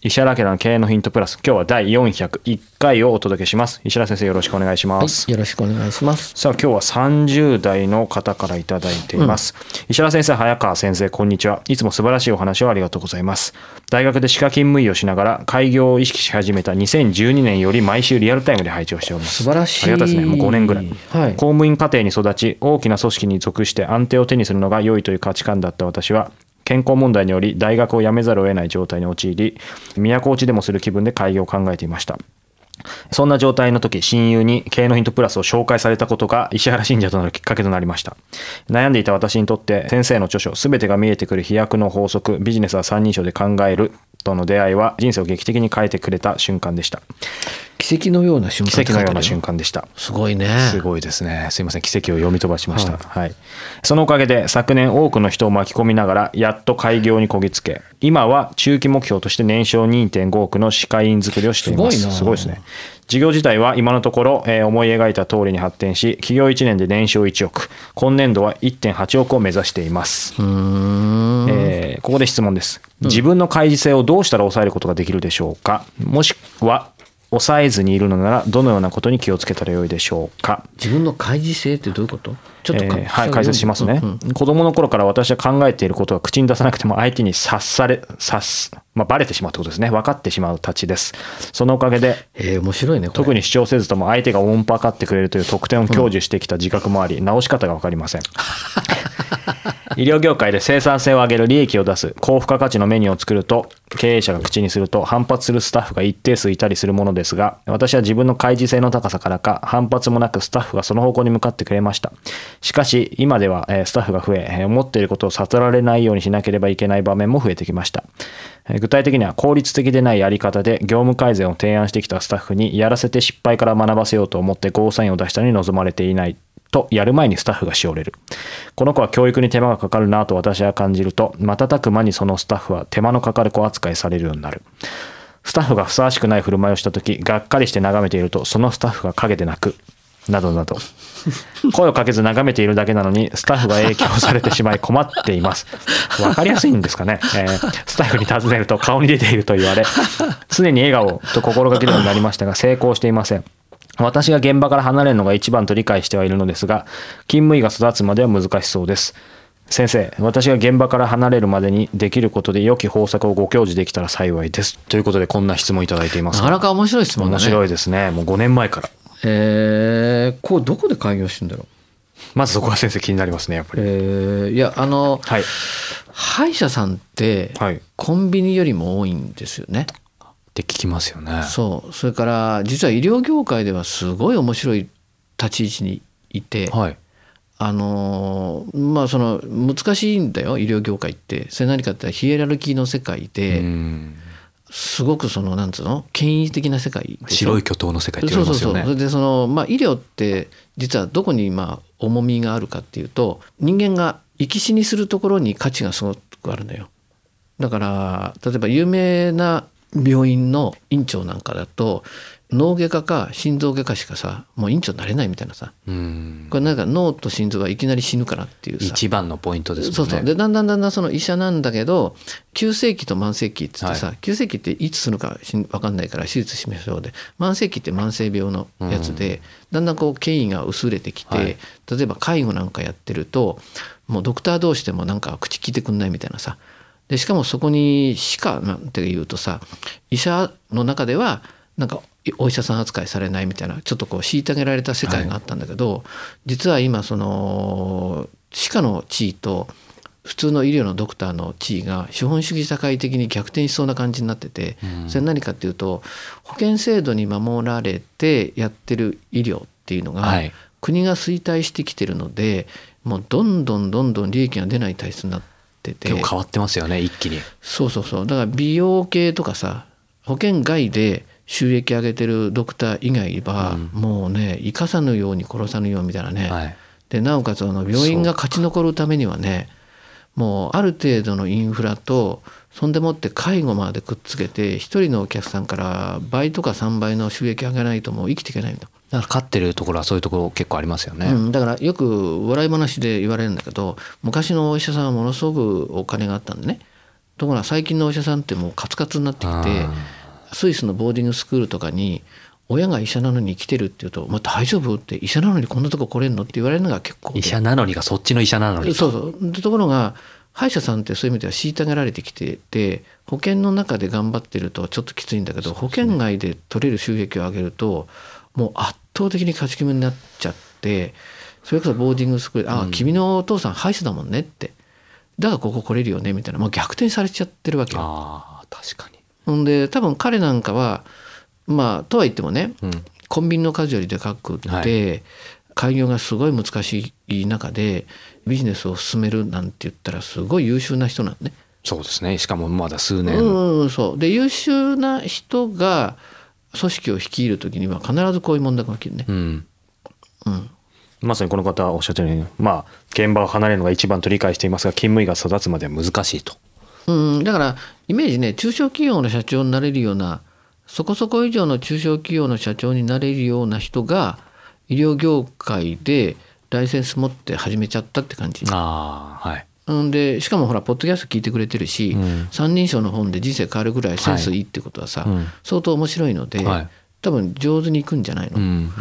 石原家の経営のヒントプラス、今日は第401回をお届けします。石原先生、よろしくお願いします。はい、よろしくお願いします。さあ、今日は30代の方からいただいています。うん、石原先生、早川先生、こんにちは。いつも素晴らしいお話をありがとうございます。大学で歯科勤務医をしながら、開業を意識し始めた2012年より毎週リアルタイムで配置をしております。素晴らしい。ありがたいですね。もう5年ぐらい。はい、公務員家庭に育ち、大きな組織に属して安定を手にするのが良いという価値観だった私は、健康問題により大学を辞めざるを得ない状態に陥り都落ちでもする気分で開業を考えていましたそんな状態の時、親友に経営のヒントプラスを紹介されたことが石原信者となるきっかけとなりました。悩んでいた私にとって先生の著書、すべてが見えてくる飛躍の法則、ビジネスは三人称で考えるとの出会いは人生を劇的に変えてくれた瞬間でした。奇跡のような瞬間奇跡のような瞬間でした。すごいね。すごいですね。すいません。奇跡を読み飛ばしました。はい、はい。そのおかげで昨年多くの人を巻き込みながらやっと開業にこぎつけ、今は中期目標として年商2.5億の歯科医院作りをしています。すごいですね。事業自体は今のところ、えー、思い描いた通りに発展し、企業1年で年商1億、今年度は1.8億を目指しています。えー、ここで質問です。自分の開示性をどうしたら抑えることができるでしょうか？もしくは、抑えずにいるのならどのようなことに気をつけたらよいでしょうか？自分の開示性ってどういうこと？ちょっと、えー、はい解説しますね、うんうん、子供の頃から私は考えていることは口に出さなくても相手に察され察すまあ、バレてしまうってことですね。分かってしまうたちです。そのおかげで、えー、面白いね特に主張せずとも相手が音波かってくれるという特典を享受してきた自覚もあり、うん、直し方が分かりません 医療業界で生産性を上げる利益を出す高付加価値のメニューを作ると経営者が口にすると反発するスタッフが一定数いたりするものですが私は自分の開示性の高さからか反発もなくスタッフがその方向に向かってくれました。しかし今ではスタッフが増え思っていることを悟られないようにしなければいけない場面も増えてきました。具体的には効率的でないやり方で業務改善を提案してきたスタッフにやらせて失敗から学ばせようと思ってゴーサインを出したのに望まれていない。とやる前にスタッフがしおれる。この子は教育に手間がかかるなと私は感じると、瞬く間にそのスタッフは手間のかかる子扱いされるようになる。スタッフがふさわしくない振る舞いをした時、がっかりして眺めていると、そのスタッフが陰で泣く。などなど。声をかけず眺めているだけなのに、スタッフが影響されてしまい困っています。わかりやすいんですかね。えー、スタッフに尋ねると顔に出ていると言われ、常に笑顔と心がけるようになりましたが、成功していません。私が現場から離れるのが一番と理解してはいるのですが、勤務医が育つまでは難しそうです。先生、私が現場から離れるまでにできることで良き方策をご教示できたら幸いです。ということで、こんな質問いただいています。なかなか面白い質問だね。面白いですね。もう5年前から。えー、こうどこで開業してんだろう？まずそこは先生気になりますね、やっぱり。えー、いや、あの、はい、歯医者さんって、はいコンビニよりも多いんですよね。って聞きますよね。そう。それから、実は医療業界ではすごい面白い立ち位置にいて、はい。あのーまあその難しいんだよ医療業界ってそれ何かってヒエラルキーの世界で、うんすごくそのなんつうの？権威的な世界白い巨頭の世界って言そうそうそうわれますよね。それでその、まあ、医療って実はどこにまあ重みがあるかっていうと人間が生き死にするところに価値がすごくあるのよだから例えば有名な病院の院長なんかだと脳外科か心臓外科しかさもう院長になれないみたいなさ。うん。これなんか脳と心臓はいきなり死ぬからっていうさ。一番のポイントですね。そうそう。でだんだんだんだんその医者なんだけど急性期と慢性期っつってさ、は急性期っていつするか分かんないから手術しましょうで慢性期って慢性病のやつで、だんだんこう権威が薄れてきて、はい。例えば介護なんかやってるともうドクター同士でもなんか口聞いてくんないみたいなさでしかもそこに歯科なんていうとさ医者の中ではなんかお医者さん扱いされないみたいなちょっとこう虐げられた世界があったんだけど、実は今その歯科の地位と普通の医療のドクターの地位が資本主義社会的に逆転しそうな感じになってて、それ何かっていうと保険制度に守られてやってる医療っていうのが、はい。国が衰退してきてるのでもうどんどんどんどん利益が出ない体質になってて結構変わってますよね一気に。そうそうそう。だから美容系とかさ保険外で収益上げてるドクター以外は、もうね生かさぬように殺さぬようみたいなね、はい。でなおかつあの病院が勝ち残るためにはねもうある程度のインフラとそんでもって介護までくっつけて一人のお客さんから倍とか3倍の収益上げないともう生きていけないんだ、だから勝ってるところはそういうところ結構ありますよね、うん、だからよく笑い話で言われるんだけど昔のお医者さんはものすごくお金があったんでね。ところが最近のお医者さんってもうカツカツになってきてスイスのボーディングスクールとかに親が医者なのに来てるって言うと「まあ、大丈夫?」って「医者なのにこんなとこ来れんの?」って言われるのが結構で。医者なのにがそっちの医者なのに。そうそう。でところが歯医者さんってそういう意味では虐げられてきてて保険の中で頑張ってるとちょっときついんだけど、保険外で取れる収益を上げるともう圧倒的に勝ち組になっちゃってそれこそボーディングスクール「ああ君のお父さん歯医者だもんね」って「だからここ来れるよね」みたいな。もう逆転されちゃってるわけよ。ああ確かに。ほんで多分彼なんかはまあとは言ってもね、うん。コンビニの数よりでかくって、はい。開業がすごい難しい中でビジネスを進めるなんて言ったらすごい優秀な人なんね。そうですね。しかもまだ数年、うんうんそう。で優秀な人が組織を率いる時には必ずこういう問題が起きるね。うん。うん。まさにこの方はおっしゃったように、まあ、現場を離れるのが一番と理解していますが勤務医が育つまでは難しいと。うん、だからイメージね中小企業の社長になれるようなそこそこ以上の中小企業の社長になれるような人が医療業界でライセンス持って始めちゃったって感じ。ああはい。うん、でしかもほらポッドキャスト聞いてくれてるし、うん。三人称の本で人生変わるぐらいセンスいいってことはさ、うん相当面白いので、はい。多分上手にいくんじゃないの、ううん。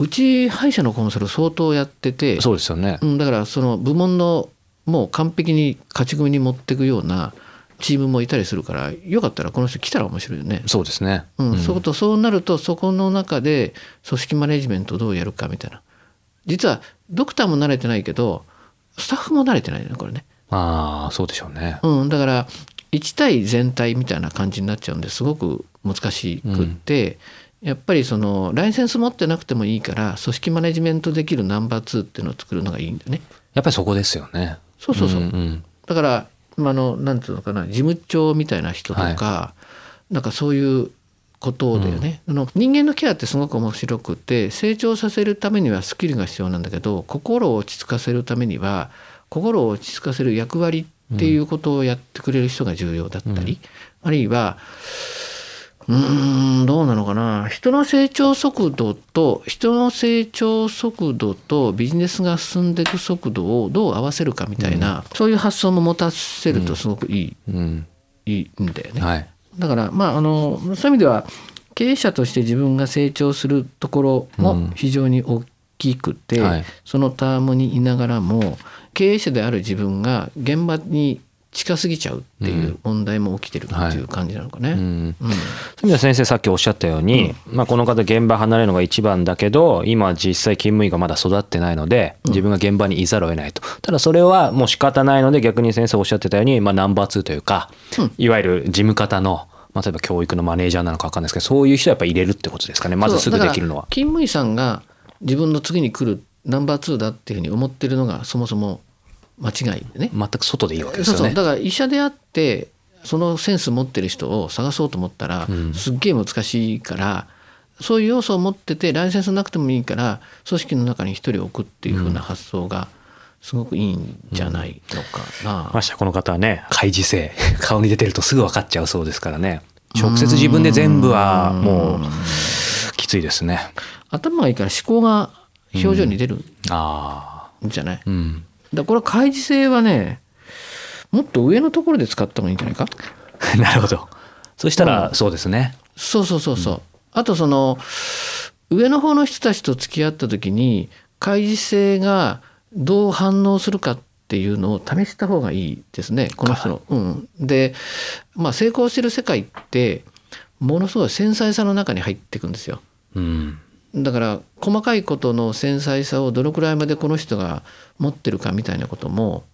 うんち歯医者のコンサル相当やっててそうですよね。うん、だからその部門のもう完璧に勝ち組に持っていくようなチームもいたりするからよかったらこの人来たら面白いよね。そうですね。うん。そうとそうなるとそこの中で組織マネジメントをどうやるかみたいな。実はドクターも慣れてないけどスタッフも慣れてないよねこれね、ああそうでしょうね。うん、だから1対全体みたいな感じになっちゃうんですごく難しくって、やっぱりそのライセンス持ってなくてもいいから組織マネジメントできるナンバー2っていうのを作るのがいいんだよね。やっぱりそこですよね。そうそうそう、んん。だからまああのなんていうのかな事務長みたいな人とか、なんかそういうことだよね、あの人間のケアってすごく面白くて成長させるためにはスキルが必要なんだけど心を落ち着かせるためには心を落ち着かせる役割っていうことをやってくれる人が重要だったり、あるいはうーんどうなのかな。人の成長速度と人の成長速度とビジネスが進んでいく速度をどう合わせるかみたいな、そういう発想も持たせるとすごくいい,、うん。いいんだよね。はい。だからまああのそういう意味では経営者として自分が成長するところも非常に大きくて、はい。そのタームにいながらも経営者である自分が現場に近すぎちゃうっていう問題も起きてるっていう感じなのかね。うんうん。そういう意味では先生さっきおっしゃったように、まあ、この方現場離れるのが一番だけど今実際勤務医がまだ育ってないので自分が現場にいざるを得ないと。ただそれはもう仕方ないので逆に先生おっしゃってたように、まあ、ナンバー2というか、いわゆる事務方の、まあ、例えば教育のマネージャーなのか分かんないですけどそういう人はやっぱ入れるってことですかね。まずすぐできるのは。勤務医さんが自分の次に来るナンバー2だっていうふうに思ってるのがそもそも間違いでね。全く外でいいわけですよね。そうそう。だから医者であってそのセンス持ってる人を探そうと思ったら、すっげえ難しいからそういう要素を持っててライセンスなくてもいいから組織の中に一人置くっていう風な発想がすごくいいんじゃないのかな。ましてやこの方はね開示性 顔に出てるとすぐ分かっちゃうそうですからね。直接自分で全部はもうきついですね。頭がいいから思考が表情に出るん。あじゃない、あうんだからこれは開示性はねもっと上のところで使った方がいいんじゃないか？なるほど。そしたらそうですね。そうそうそうそう、あとその上の方の人たちと付き合った時に開示性がどう反応するかっていうのを試した方がいいですね。この人の。うん、で、まあ、成功してる世界ってものすごい繊細さの中に入っていくんですよ。うんだから細かいことの繊細さをどのくらいまでこの人が持ってるかみたいなことも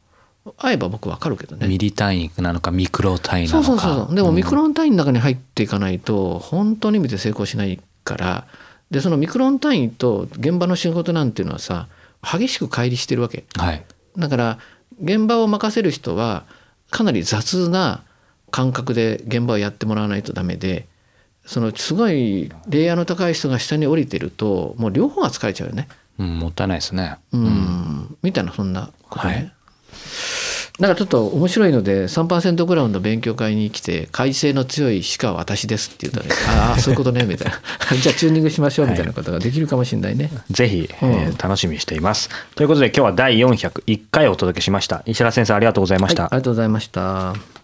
会えば僕わかるけどね。ミリ単位なのかミクロ単位なそうのか。そうそうでもんミクロン単位の中に入っていかないと本当の意味で成功しないから。でそのミクロン単位と現場の仕事なんていうのはさ激しく乖離してるわけ。はい。だから現場を任せる人はかなり雑な感覚で現場をやってもらわないとダメでそのすごいレイヤーの高い人が下に降りてるともう両方が疲れちゃうよね。うん、もったいないですねうん、みたいなそんなことね。はいなんかちょっと面白いので3%グラウンド勉強会に来て改正の強い鹿は私ですって言うとねああそういうことねみたいな じゃあチューニングしましょうみたいなことができるかもしれないね。ぜひ、えー楽しみにしています。ということで今日は第401回お届けしました。石原先生ありがとうございました。はい、ありがとうございました。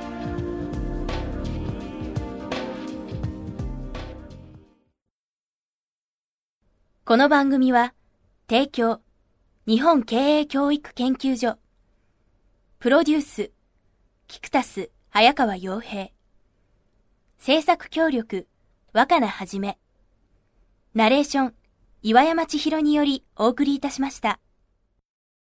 この番組は提供日本経営教育研究所。プロデュースキクタス早川洋平。制作協力若菜はじめ。ナレーション岩山千尋によりお送りいたしました。